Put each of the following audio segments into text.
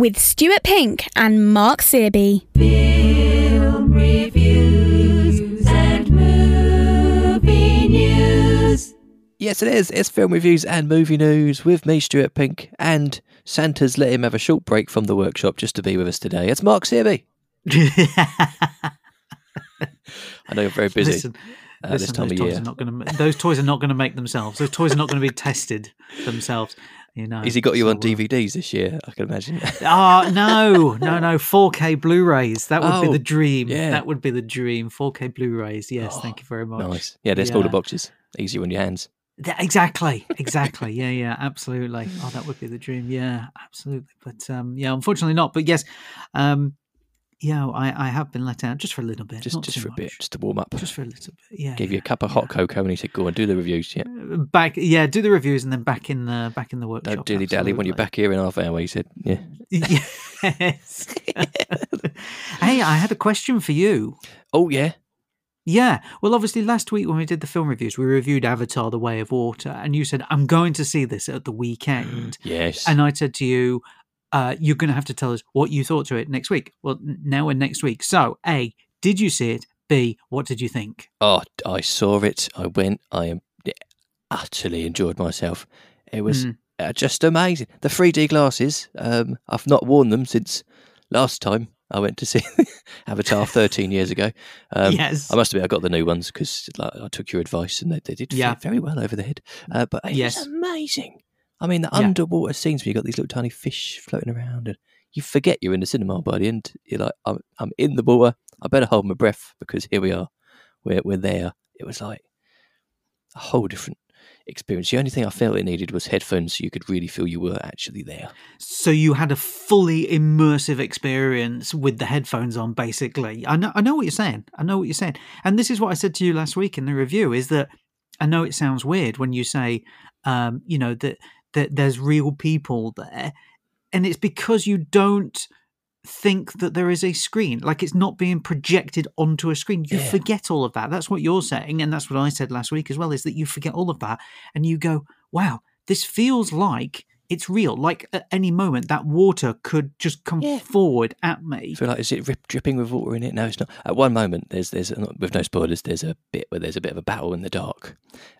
with Stuart Pink and Mark Searby. Film reviews and movie news. Yes, it is. It's film reviews and movie news with me, Stuart Pink, and Santa's let him have a short break from the workshop just to be with us today. It's Mark Searby. I know you're very busy Listen, uh, this time those of toys year. are not going to. Those toys are not going to make themselves. Those toys are not going to be tested themselves. You know. Has he got you on DVDs this year? I can imagine. Ah, no, no, no. 4K Blu-rays. That would be Oh, the dream. yeah. That would be the dream. 4K Blu-rays. Yes, Oh, thank you very much. nice. Yeah, they're smaller Yeah. boxes. Easier on your hands. Exactly, exactly. Yeah, yeah, absolutely. Oh, that would be the dream. Yeah, absolutely. But um, yeah, unfortunately not. But yes, um, yeah, I, I have been let out just for a little bit, Just just for a bit, just to warm up. just for a little bit. Yeah, Gave you a cup of yeah. hot cocoa and he said, go and do the reviews. Yeah. Uh, Back, yeah, do the reviews and then back in the back in the workshop. Don't dilly dally when you're back here in half hour. He said, yeah. Yes. hey, I had a question for you. Oh, yeah. Yeah. Well, obviously, last week when we did the film reviews, we reviewed Avatar: The Way of Water, and you said, "I'm going to see this at the weekend," Yes. and I said to you, uh, "You're going to have to tell us what you thought to it next week." Well, now we're next week. So, A, did you see it? B, what did you think? Oh, I saw it. I went. I utterly enjoyed myself. It was Mm. uh, just amazing. The 3D glasses. Um, I've not worn them since last time I went to see Avatar 13 years ago. Um, yes. I must admit, I got the new ones because like, I took your advice and they, they did Yeah. fit very well over the head. Uh, but it Yes. was amazing. I mean, the Yeah. underwater scenes where you got these little tiny fish floating around and you forget you're in the cinema by the end. You're like, I'm, I'm in the water. I better hold my breath because here we are. We're, we're there. It was like a whole different experience. The only thing I felt it needed was headphones so you could really feel you were actually there. So you had a fully immersive experience with the headphones on, basically. I know, I know what you're saying. I know what you're saying, and this is what I said to you last week in the review: is that I know it sounds weird when you say, um, you know, that that there's real people there, and it's because you don't think that there is a screen like it's not being projected onto a screen you Yeah. forget all of that that's what you're saying and that's what i said last week as well is that you forget all of that and you go wow this feels like it's real like at any moment that water could just come Yeah. forward at me I feel like is it rip, dripping with water in it? No, it's not. At one moment, there's there's with no spoilers. There's a bit where there's a bit of a battle in the dark,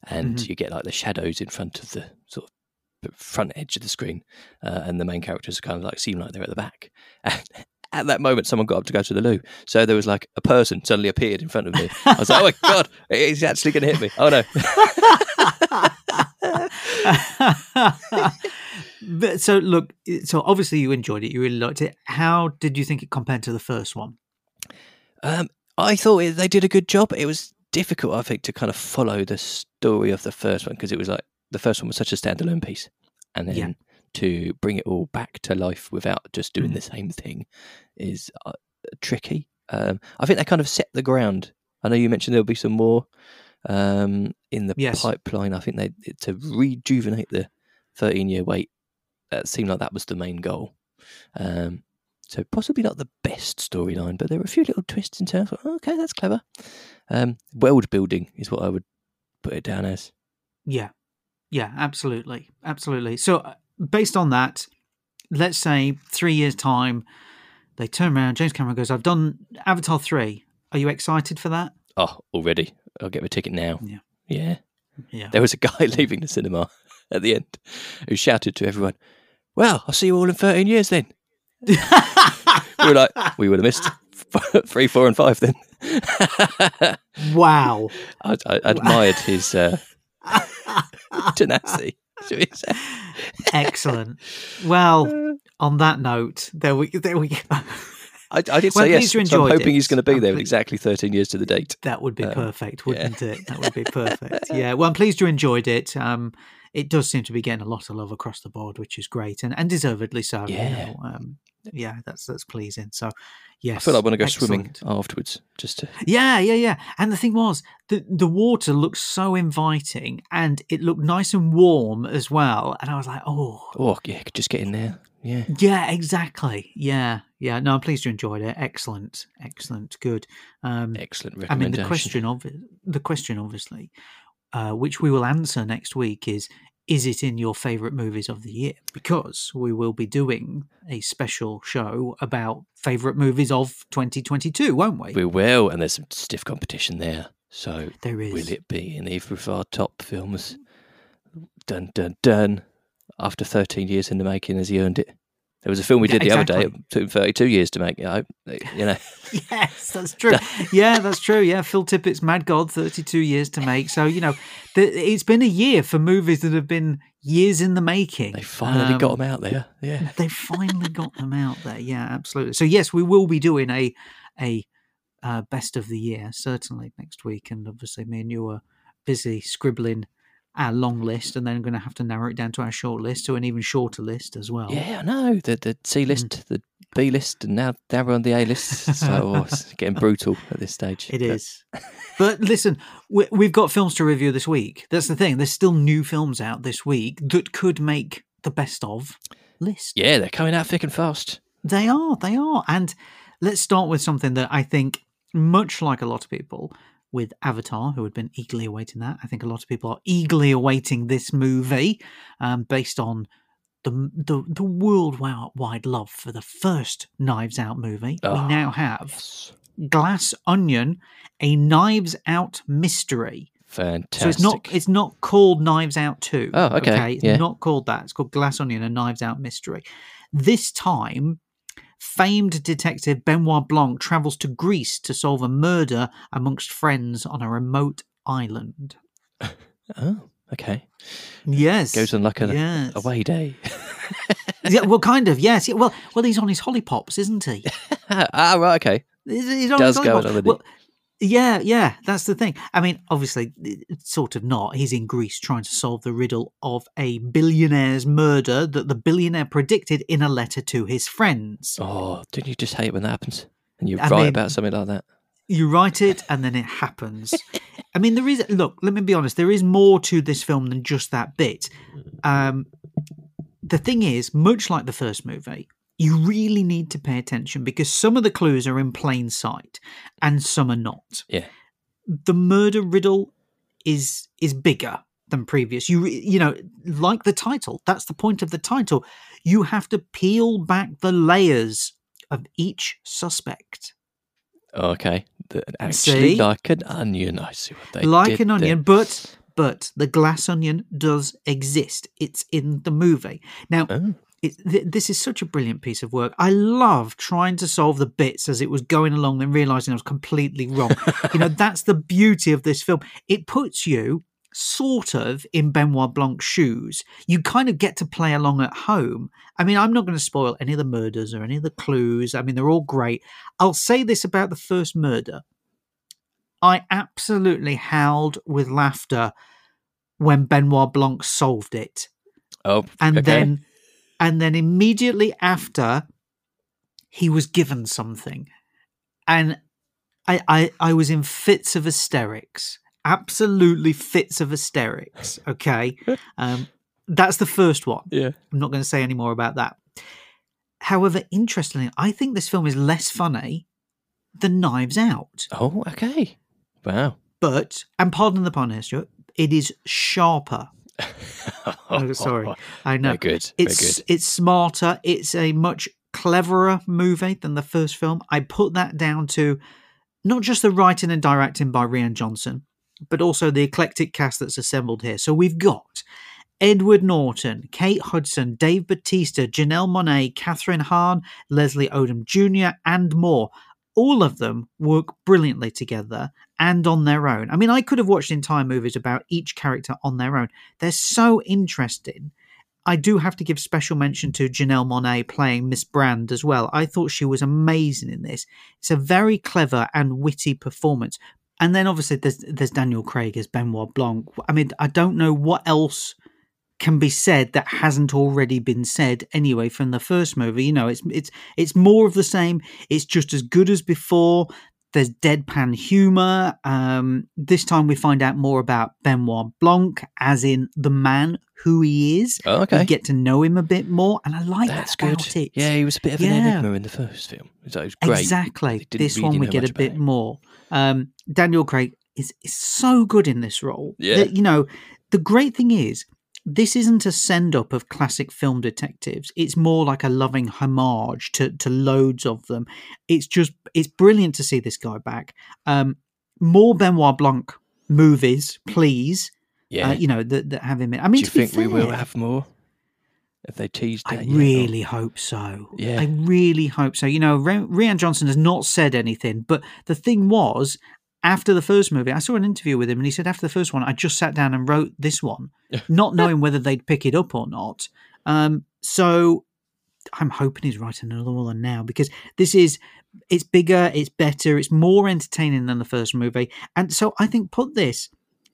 and Mhm. you get like the shadows in front of the sort of front edge of the screen, uh, and the main characters kind of like seem like they're at the back. And at that moment, someone got up to go to the loo, so there was like a person suddenly appeared in front of me. I was like, oh my god, he's actually going to hit me! Oh no! but so look so obviously you enjoyed it you really liked it how did you think it compared to the first one Um, I thought it, they did a good job. It was difficult, I think, to kind of follow the story of the first one because it was like the first one was such a standalone piece, and then Yeah. to bring it all back to life without just doing Mm. the same thing is uh, tricky. Um, I think they kind of set the ground. I know you mentioned there'll be some more um, in the Yes. pipeline. I think they to rejuvenate the 13 year wait. That seemed like that was the main goal. Um, so possibly not the best storyline, but there were a few little twists in terms of okay, that's clever. Um, world building is what I would put it down as. Yeah, yeah, absolutely, absolutely. So, uh, based on that, let's say three years' time, they turn around. James Cameron goes, "I've done Avatar three. Are you excited for that?" Oh, already. I'll get my ticket now. Yeah. Yeah. Yeah, There was a guy leaving the cinema at the end who shouted to everyone, Well, I'll see you all in 13 years then. We were like, We would have missed three, four, and five then. wow. I, I admired his uh, tenacity. should we say. Excellent. Well, on that note, there we there we go. I, I did Well, say yes. you so I'm hoping it. he's going to be I'm there pleased. exactly 13 years to the date. That would be Um, perfect, wouldn't it? That would be perfect. Yeah. Well, I'm pleased you enjoyed it. Um, it does seem to be getting a lot of love across the board, which is great, and, and deservedly so. you Yeah. know. um, yeah, that's that's pleasing. So, yes, I feel like I want to go swimming afterwards just to. Yeah, yeah, yeah. And the thing was, the the water looked so inviting, and it looked nice and warm as well. And I was like, oh, Oh, yeah, just get in there. Yeah. yeah, exactly. Yeah, yeah. No, I'm pleased you enjoyed it. Excellent, excellent, good. Um, Excellent I mean, the question of the question, obviously, uh, which we will answer next week, is is it in your favourite movies of the year? Because we will be doing a special show about favourite movies of 2022, won't we? We will, and there's some stiff competition there. So There is. will it be in either of our top films? Dun dun dun. After 13 years in the making, has he earned it? There was a film we Yeah, did the other day. It took him 32 years to make. I hope you know. Yes, that's true. yeah, that's true. Yeah, Phil Tippett's Mad God, 32 years to make. So, you know, th- it's been a year for movies that have been years in the making. They finally Um, got them out there. Yeah. They finally got them out there. Yeah, absolutely. So, yes, we will be doing a a uh, best of the year certainly next week, and obviously, me and you are busy scribbling our long list, and then going to have to narrow it down to our short list to an even shorter list as well. Yeah, I know. The the C mm. list, the B list, and now now we're on the A list. So oh, it's getting brutal at this stage. It But is. But listen, we, we've got films to review this week. That's the thing. There's still new films out this week that could make the best of list. Yeah, they're coming out thick and fast. They are. They are. And let's start with something that I think, much like a lot of people with Avatar, who had been eagerly awaiting that, I think a lot of people are eagerly awaiting this movie um, based on. The, the the worldwide love for the first Knives Out movie. Oh, we now have Yes. Glass Onion, a Knives Out mystery. Fantastic. So it's not it's not called Knives Out Two. Oh, okay, It's yeah. not called that. It's called Glass Onion, a Knives Out mystery. This time, famed detective Benoit Blanc travels to Greece to solve a murder amongst friends on a remote island. Oh, okay. Yes, Goes on like a yes. away day. yeah, well, kind of. Yes. Yeah, well, well, he's on his hollypops, isn't he? ah, right. Okay. He's, he's on Does his go on. Well, yeah, yeah, that's the thing. I mean, obviously, it's sort of not. He's in Greece trying to solve the riddle of a billionaire's murder that the billionaire predicted in a letter to his friends. Oh, don't you just hate when that happens? And you I write mean- about something like that. You write it and then it happens. I mean, there is, look, let me be honest, there is more to this film than just that bit. Um, the thing is, much like the first movie, you really need to pay attention because some of the clues are in plain sight and some are not. Yeah. The murder riddle is is bigger than previous. You you know, like the title, that's the point of the title. You have to peel back the layers of each suspect. Okay. The, actually, See? like an onion. I see what they like an there. onion, but but the glass onion does exist. It's in the movie. Now, Oh. It, th- this is such a brilliant piece of work. I love trying to solve the bits as it was going along, then realizing I was completely wrong. you know, that's the beauty of this film. It puts you sort of in Benoit Blanc's shoes. You kind of get to play along at home. I mean, I'm not going to spoil any of the murders or any of the clues. I mean, they're all great. I'll say this about the first murder. I absolutely howled with laughter when Benoit Blanc solved it Oh, and okay. then and then immediately after he was given something and I, I i was in fits of hysterics absolutely fits of hysterics okay um that's the first one yeah. i'm not going to say any more about that however interestingly i think this film is less funny than knives out Oh, okay. Wow. but and pardon the pun here Stuart, it is sharper Oh, sorry. I know. Good. It's good. it's smarter. It's a much cleverer movie than the first film. I put that down to not just the writing and directing by Rian Johnson, but also the eclectic cast that's assembled here. So we've got Edward Norton, Kate Hudson, Dave Bautista, Janelle Monáe, Kathryn Hahn, Leslie Odom Jr., and more. All of them work brilliantly together and on their own. I mean, I could have watched entire movies about each character on their own. They're so interesting. I do have to give special mention to Janelle Monáe playing Miss Brand as well. I thought she was amazing in this. It's a very clever and witty performance. And then obviously there's there's Daniel Craig as Benoit Blanc. I mean, I don't know what else can be said that hasn't already been said anyway from the first movie. You know, it's it's it's more of the same. It's just as good as before. There's deadpan humor. Um, this time we find out more about Benoit Blanc, as in the man who he is. Oh, We get to know him a bit more, and I like That's that about good. it. Yeah, he was a bit of an Yeah. enigma in the first film. So it was great. Exactly. This really one we get a bit him. more. Um, Daniel Craig is, is so good in this role. Yeah. that, you know, the great thing is, this isn't a send up of classic film detectives. It's more like a loving homage to to loads of them. It's just it's brilliant to see this guy back. Um, more Benoit Blanc movies, please. Yeah. Uh, you know that that have him in. I mean, Do you think we will have more? If they teased I yet, or- really hope so. Yeah. I really hope so. You know, Ri- Rian Johnson has not said anything, but the thing was, after the first movie, I saw an interview with him, and he said after the first one, I just sat down and wrote this one, not knowing whether they'd pick it up or not. Um, so I'm hoping he's writing another one now because this is it's bigger, it's better, it's more entertaining than the first movie, and so I think put this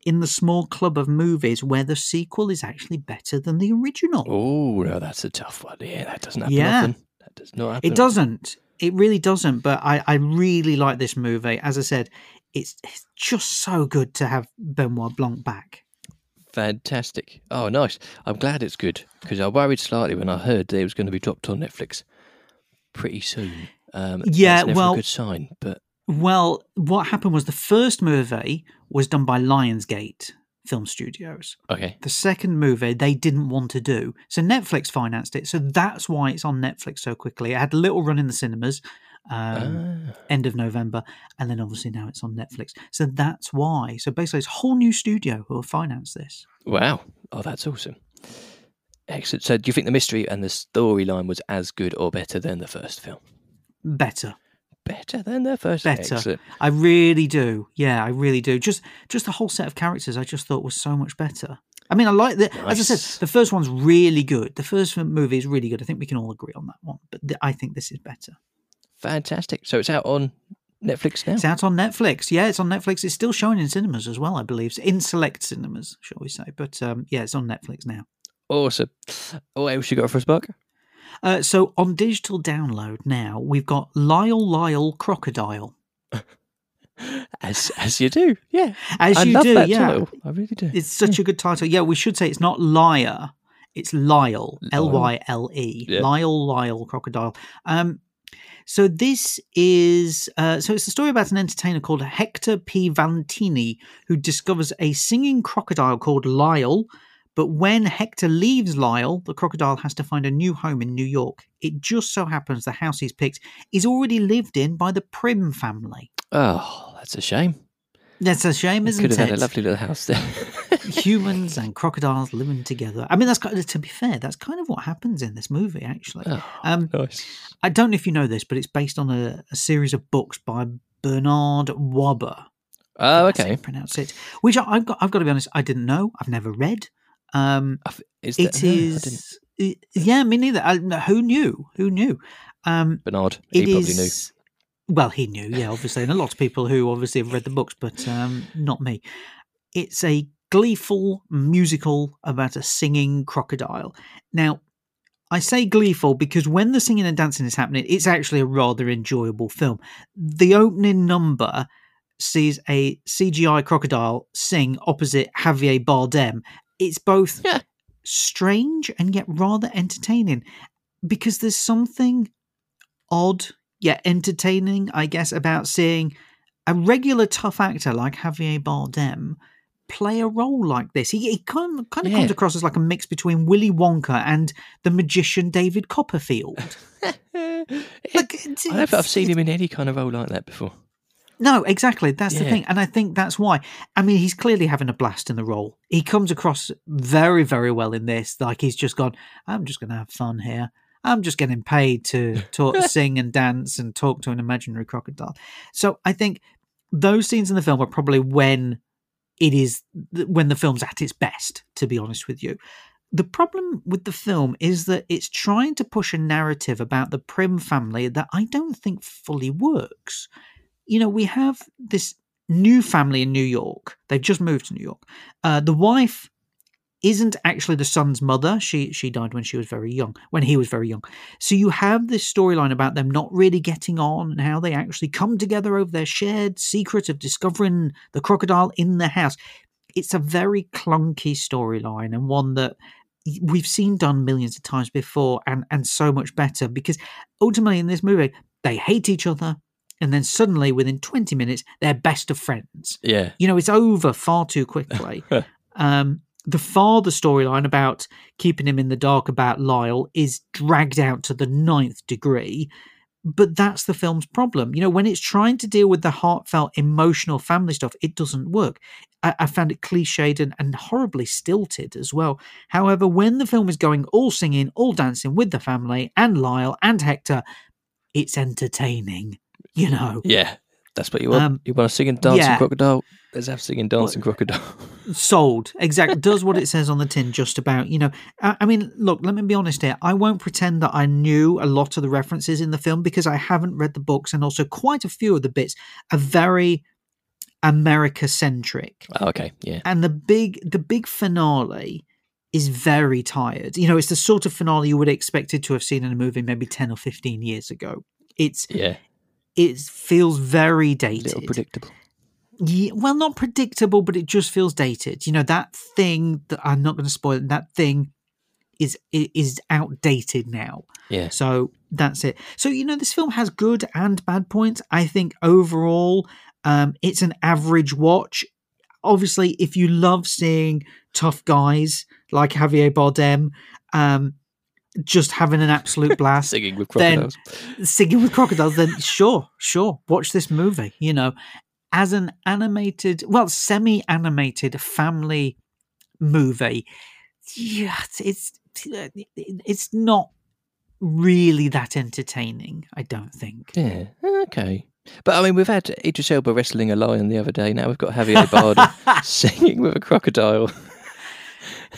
in the small club of movies where the sequel is actually better than the original. Oh no, that's a tough one. Yeah, that doesn't happen Yeah. often. That does not happen. It doesn't. It really doesn't. But I, I really like this movie. As I said, it's, it's just so good to have Benoit Blanc back. Fantastic. Oh, nice. I'm glad it's good because I worried slightly when I heard that it was going to be dropped on Netflix pretty soon. Um, Yeah, well- a good sign. But Well, what happened was the first movie was done by Lionsgate Film Studios. okay, The second movie they didn't want to do. So Netflix financed it. So that's why it's on Netflix so quickly. It had a little run in the cinemas. Um, Ah, end of November, and then obviously now it's on Netflix. So that's why. So basically, it's a whole new studio who will finance this. wow. Oh, that's awesome. Excellent. So, do you think the mystery and the storyline was as good or better than the first film? Better. Better than the first. Better. Excellent. I really do. Yeah, I really do. Just just the whole set of characters I just thought was so much better. I mean, I like the as I said, the first one's really good. The first movie is really good. I think we can all agree on that one. But th- I think this is better. Fantastic. So it's out on Netflix now. It's out on Netflix. Yeah, it's on Netflix. It's still showing in cinemas as well, I believe. In select cinemas, shall we say. But um, yeah, it's on Netflix now. Awesome. What else you got for us, Buck? Uh, so on digital download now, we've got Lyle Lyle Crocodile. As as you do. Yeah. As I you love do, that yeah. title. I really do. It's such a good title. Yeah, we should say it's not Liar. It's Lyle. L Y L E. Lyle Lyle Crocodile. Um, so this is uh, so it's a story about an entertainer called Hector P. Valentini who discovers a singing crocodile called Lyle. But when Hector leaves Lyle, the crocodile has to find a new home in New York. It just so happens the house he's picked is already lived in by the Primm family. Oh, that's a shame. That's a shame, isn't it? could it? have had a lovely little house there. humans and crocodiles living together. I mean, that's kind of, to be fair, that's kind of what happens in this movie. Actually, oh, um, nice. I don't know if you know this, but it's based on a, a series of books by Bernard Waber. Oh, okay. pronounce it. Which I, I've got. I've got to be honest. I didn't know. I've never read. Um, Is it that, no, I didn't- is. i- yeah, me neither. I, who knew? Who knew? Um, Bernard. He probably is- Well, he knew, yeah, obviously, and a lot of people who obviously have read the books, but um, not me. It's a gleeful musical about a singing crocodile. Now, I say gleeful because when the singing and dancing is happening, it's actually a rather enjoyable film. The opening number sees a CGI crocodile sing opposite Javier Bardem. It's both Yeah. strange and yet rather entertaining because there's something odd yet entertaining, I guess, about seeing a regular tough actor like Javier Bardem play a role like this. He, he kind of, kind of Yeah. comes across as like a mix between Willy Wonka and the magician David Copperfield. Like, it's- I don't I've seen him in any kind of role like that before. No, exactly. That's the thing. And I think that's why. I mean, he's clearly having a blast in the role. He comes across very, very well in this. Like he's just gone, I'm just going to have fun here. I'm just getting paid to talk, sing and dance and talk to an imaginary crocodile. So I think those scenes in the film are probably when it is, when the film's at its best, to be honest with you. The problem with the film is that it's trying to push a narrative about the Primm family that I don't think fully works you know, we have this new family in New York. They've just moved to New York. Uh, the wife isn't actually the son's mother. She she died when she was very young, when he was very young. So you have this storyline about them not really getting on and how they actually come together over their shared secret of discovering the crocodile in the house. It's a very clunky storyline and one that we've seen done millions of times before and and so much better because ultimately in this movie they hate each other and then suddenly within 20 minutes they're best of friends Yeah. you know it's over far too quickly um the father storyline about keeping him in the dark about Lyle is dragged out to the ninth degree. But that's the film's problem. You know, when it's trying to deal with the heartfelt, emotional family stuff, it doesn't work. I, I found it cliched and, and horribly stilted as well. However, when the film is going all singing, all dancing with the family and Lyle and Hector, it's entertaining. You know, Yeah, that's what you want. Um, you want a singing, dancing yeah. crocodile? Let's have singing, dancing crocodile. sold exactly does what it says on the tin just about you know I, I mean look let me be honest here i won't pretend that i knew a lot of the references in the film because i haven't read the books and also quite a few of the bits are very america centric Oh, okay, yeah. and the big the big finale is very tired you know it's the sort of finale you would expect it to have seen in a movie maybe 10 or 15 years ago it's Yeah, it feels very a dated little predictable. yeah, well, not predictable, but it just feels dated. You know, that thing that I'm not going to spoil. it, That thing is is outdated now. Yeah, So that's it. So you know, this film has good and bad points. I think overall, um, it's an average watch. Obviously, if you love seeing tough guys like Javier Bardem, um, just having an absolute blast, singing with crocodiles, then- singing with crocodiles, then sure, sure, watch this movie. You know, as an animated, well, semi-animated family movie, yeah, it's it's not really that entertaining. I don't think. Yeah, okay. But I mean, we've had Idris Elba wrestling a lion the other day. Now we've got Javier Bardem singing with a crocodile.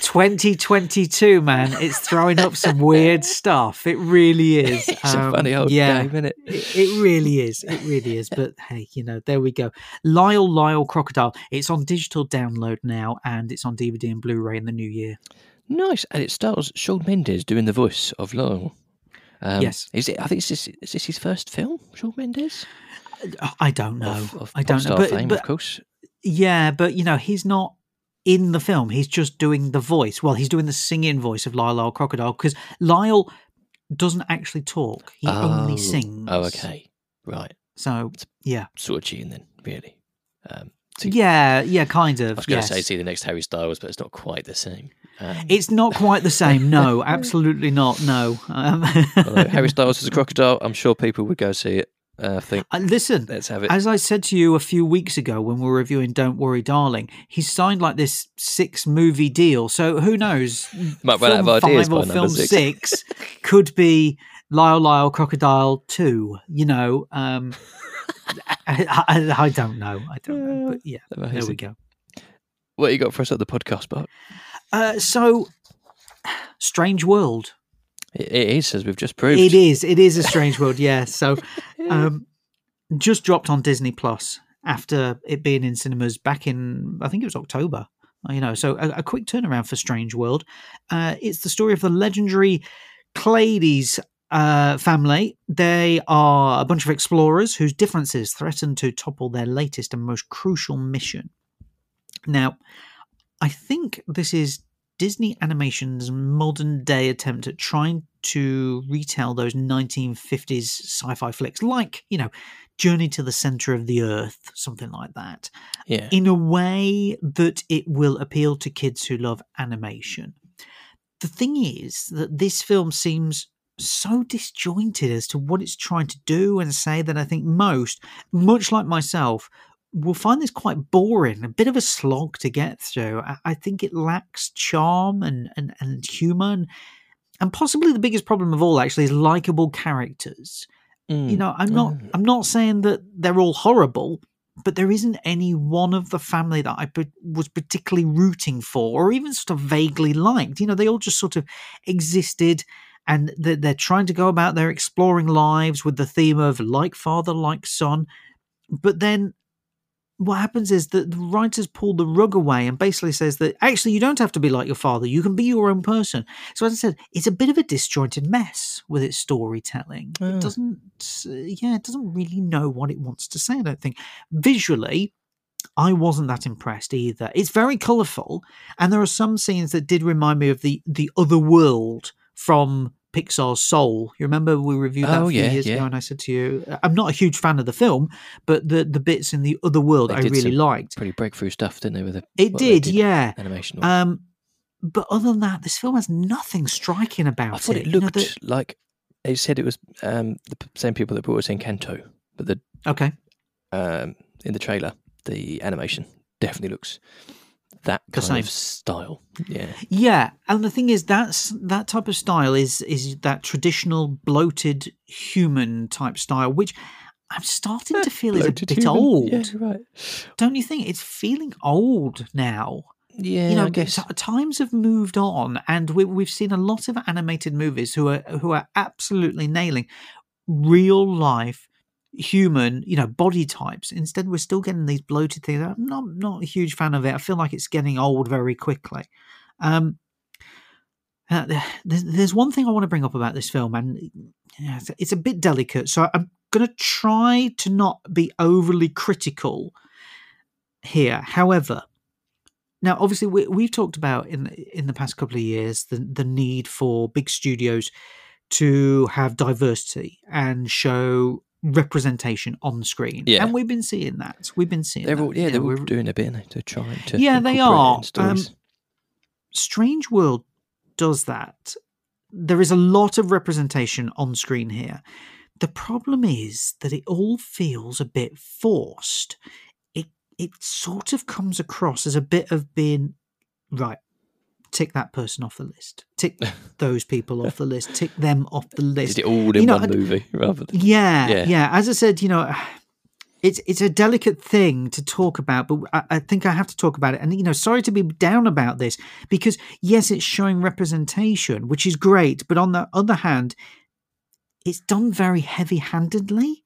2022, man, it's throwing up some weird stuff. It really is. It's a Um, funny old yeah, game, isn't it? It, it really is. It really is. But hey, you know, there we go. Lyle Lyle Crocodile. It's on digital download now and it's on DVD and Blu ray in the new year. Nice, and it stars Shawn Mendes doing the voice of Lyle. Um, Yes. is it? I think is this, is this his first film, Shawn Mendes? I don't know. Of, of I don't know. But, fame, but of course. yeah, but you know, he's not in the film. He's just doing the voice. Well, he's doing the singing voice of Lyle Lyle Crocodile because Lyle doesn't actually talk. He only Oh. sings. Oh, okay, right. So yeah, Sort of cheating then, really. Um, yeah, yeah, kind of. I was going to yes. say see the next Harry Styles, but it's not quite the same. Um, It's not quite the same. No, absolutely not. No. Um, Harry Styles is a crocodile. I'm sure people would go see it. Uh, I think listen, let's have it. as I said to you a few weeks ago when we were reviewing Don't Worry, Darling, he's signed like this six movie deal. So who knows? Might run out of ideas five by film six. six could be Lyle Lyle Crocodile two. You know, um, I, I, I don't know. I don't know. But yeah, there we go. What you got for us at the podcast, Bart? Uh, so, Strange World. It, it is, as we've just proved. It is. It is a strange world. Yeah. So, um, just dropped on Disney Plus after it being in cinemas back in I think it was October. Uh, You know, so a, a quick turnaround for Strange World. Uh, it's the story of the legendary Clades uh, family. They are a bunch of explorers whose differences threaten to topple their latest and most crucial mission. Now, I think this is Disney Animation's modern day attempt at trying to retell those 1950s sci fi flicks, like, you know, Journey to the Center of the Earth, something like that, yeah. in a way that it will appeal to kids who love animation. The thing is that this film seems so disjointed as to what it's trying to do and say that I think most, much like myself, will find this quite boring, a bit of a slog to get through. I, I think it lacks charm and, and, and humour. And, and possibly the biggest problem of all, actually, is likable characters Mm. you know i'm not Mm. i'm not saying that they're all horrible but there isn't any one of the family that i was particularly rooting for or even sort of vaguely liked you know they all just sort of existed and they're, they're trying to go about their exploring lives with the theme of like father like son but then what happens is that the writers pull the rug away and basically says that actually you don't have to be like your father. You can be your own person. So as i said it's a bit of a disjointed mess with its storytelling. It doesn't yeah it doesn't really know what it wants to say i don't think. Visually I wasn't that impressed either. It's very colourful, and there are some scenes that did remind me of the the other world from Pixar's Soul. You remember we reviewed that Oh, a few yeah, years yeah. ago, and I said to you, I'm not a huge fan of the film, but the the bits in the other world They I did really liked. Pretty breakthrough stuff, didn't they? With the, It they did, yeah. Animation. Um, but other than that, this film has nothing striking about it. I thought it You know, looked the- like they said it was um, the same people that brought us Encanto, but the okay. um, in the trailer, the animation definitely looks that kind same. of style. Yeah, Yeah, and the thing is, that's that type of style is is that traditional bloated human type style, which I'm starting to feel is a bit human. old. Yeah, right. Don't you think? It's feeling old now. Yeah, you know, I guess. times have moved on, and we, we've seen a lot of animated movies who are who are absolutely nailing real life human, you know, body types. Instead, we're still getting these bloated things. I'm not not a huge fan of it. I feel like it's getting old very quickly. Um, uh, there's, there's one thing I want to bring up about this film, and yeah, it's, it's a bit delicate. So I'm going to try to not be overly critical here. However, now obviously we, we've talked about in in the past couple of years the the need for big studios to have diversity and show representation on screen. Yeah. and we've been seeing that. We've been seeing. They're that. all, yeah, they're all doing a bit. they? They're trying to. Yeah, they are. Um, Strange World does that. There is a lot of representation on screen here. The problem is that it all feels a bit forced. It it sort of comes across as a bit of being right. Tick that person off the list. Tick those people off the list. Tick them off the list. Did it all in You know, one movie rather than Yeah, Yeah. yeah, As I said, you know, it's it's a delicate thing to talk about, but I, I think I have to talk about it. And you know, sorry to be down about this because yes, it's showing representation, which is great, but on the other hand, it's done very heavy-handedly,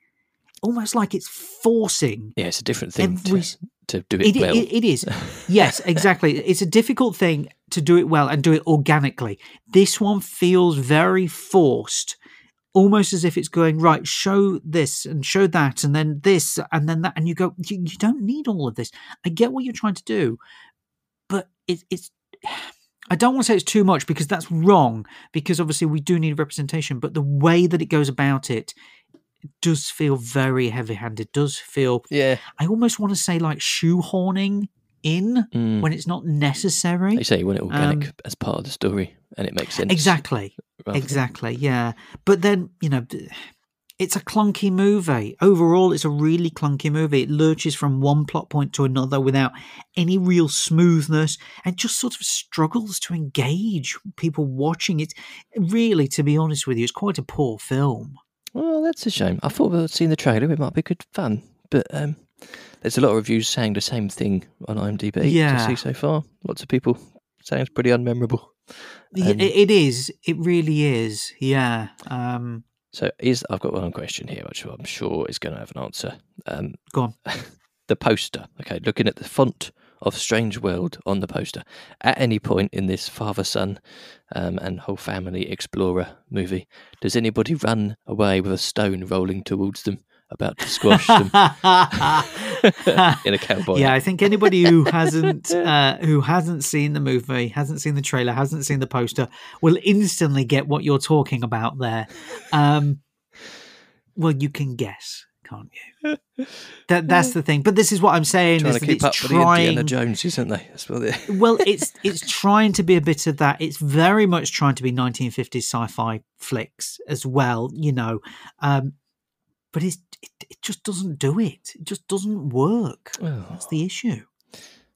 almost like it's forcing yeah, it's a different thing every to, to do it, it, well. it, it is. Yes, exactly. It's a difficult thing to do it well and do it organically. This one feels very forced, almost as if it's going, right, show this and show that, and then this, and then that. And you go, you, you don't need all of this. I get what you're trying to do, but it, it's. I don't want to say it's too much because that's wrong, because obviously we do need representation, but the way that it goes about it does feel very heavy handed, does feel yeah, I almost want to say like shoehorning in mm. when it's not necessary. they say you want it organic um, as part of the story, and it makes sense. Exactly. rather than- Exactly. Yeah. But then, you know, it's a clunky movie. Overall, it's a really clunky movie. It lurches from one plot point to another without any real smoothness and just sort of struggles to engage people watching it. Really, to be honest with you, it's quite a poor film. Well, that's a shame. I thought we'd seen the trailer; it might be good fun, but um, there's a lot of reviews saying the same thing on IMDb. Yeah. to see so far. Lots of people saying it's pretty unmemorable. Um, it- it is. It really is. Yeah. Um, So, is I've got one question here, which I'm sure is going to have an answer. Um, go on. the poster. Okay, looking at the font of Strange World on the poster. At any point in this father son um, and whole family explorer movie, does anybody run away with a stone rolling towards them, about to squash them in a cowboy? Yeah, I think anybody who hasn't uh, who hasn't seen the movie, hasn't seen the trailer, hasn't seen the poster, will instantly get what you're talking about there. Um, well, you can guess, can't you? That that's the thing. But this is what I'm saying trying is to keep it's up with the Indiana. Jones, isn't they? That's what they. well, it's it's trying to be a bit of that. It's very much trying to be 1950s sci-fi flicks as well, you know. Um, but it's it, it just doesn't do it. It just doesn't work. Oh, That's the issue.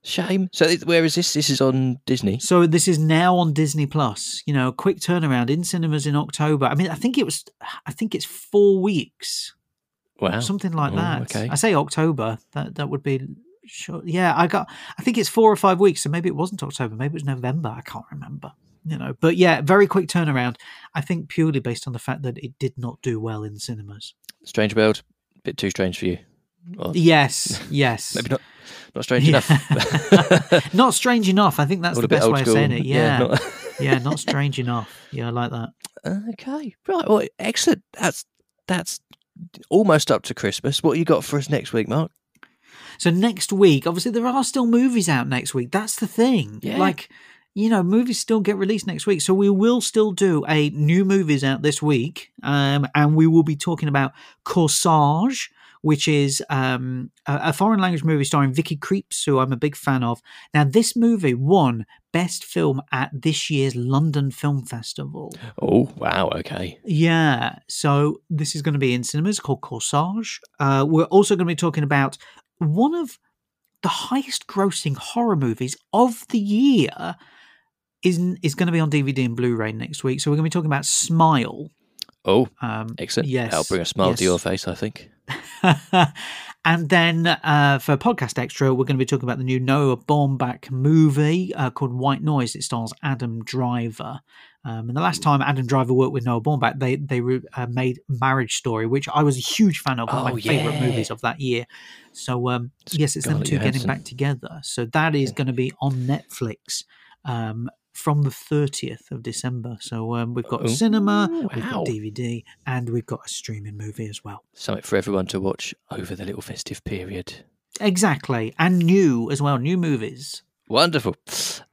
shame. So, where is this? This is on Disney. So this is now on Disney Plus. You know, quick turnaround in cinemas in October. I mean, I think it was. I think it's four weeks, Wow, something like Oh, that. okay. I say October. That that would be. Sure. Yeah, I got. I think it's four or five weeks. So maybe it wasn't October. Maybe it was November. I can't remember. You know, but yeah, very quick turnaround. I think purely based on the fact that it did not do well in cinemas. Strange World. A bit too strange for you. Or Yes, yes. maybe not. Not strange Yeah. enough. not strange enough. I think that's the best way school. of saying it. Yeah, not- yeah, not strange enough. Yeah, I like that. Okay, right. Well, excellent. That's that's almost up to Christmas. What you got for us next week, Mark? So next week, obviously, there are still movies out next week. That's the thing. Yeah. Like, you know, movies still get released next week. So we will still do a new movies out this week. Um, and we will be talking about Corsage, which is um, a, foreign language movie starring Vicky Krieps, who I'm a big fan of. Now, this movie won best film at this year's London Film Festival. Oh wow, okay. Yeah, so this is going to be in cinemas called Corsage. Uh, we're also going to be talking about one of the highest grossing horror movies of the year. Is, is going to be on DVD and Blu-ray next week. So we're going to be talking about Smile. Oh, Um, excellent. Yes, That'll bring a smile yes. to your face, I think. and then uh, for podcast extra, we're going to be talking about the new Noah Baumbach movie uh, called White Noise. It stars Adam Driver. Um, and the last time Adam Driver worked with Noah Baumbach, they they re- uh, made Marriage Story, which I was a huge fan of. One of Oh, my favorite movies of that year. So um, yes, it's them Scarlett two getting back together. So that is going to be on Netflix. Um, from the 30th of December. So um, we've got Ooh, cinema, we've got DVD, and we've got a streaming movie as well. Something for everyone to watch over the little festive period. Exactly. And new as well, new movies. Wonderful.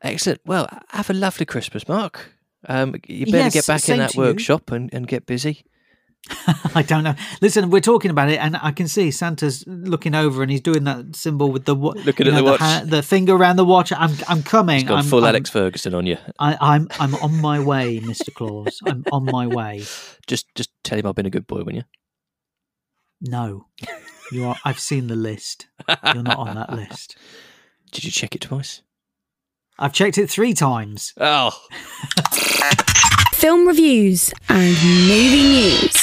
Excellent. Well, have a lovely Christmas, Mark. Um, you better Yes, get back in that you. workshop and, and get busy. I don't know. Listen, we're talking about it, and I can see Santa's looking over, and he's doing that symbol with the wa- Looking at know, the watch. ha- the finger around the watch. I'm, I'm coming. He's gone I'm, full I'm, Alex Ferguson on you. I, I'm, I'm on my way, Mister Claus. I'm on my way. Just just tell him I've been a good boy, will you? No, you are. I've seen the list. You're not on that list. Did you check it twice? I've checked it three times. Oh, Film reviews and movie news.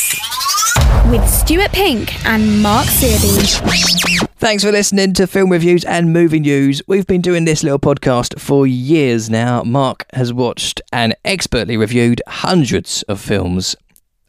With Stuart Pink and Mark Searby. Thanks for listening to Film Reviews and Movie News. We've been doing this little podcast for years now. Mark has watched and expertly reviewed hundreds of films,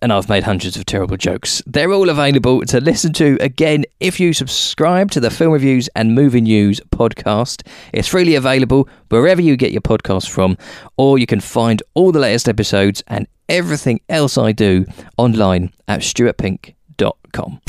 and I've made hundreds of terrible jokes. They're all available to listen to again if you subscribe to the Film Reviews and Movie News podcast. It's freely available wherever you get your podcasts from, or you can find all the latest episodes and everything else I do online at stuartpink.com.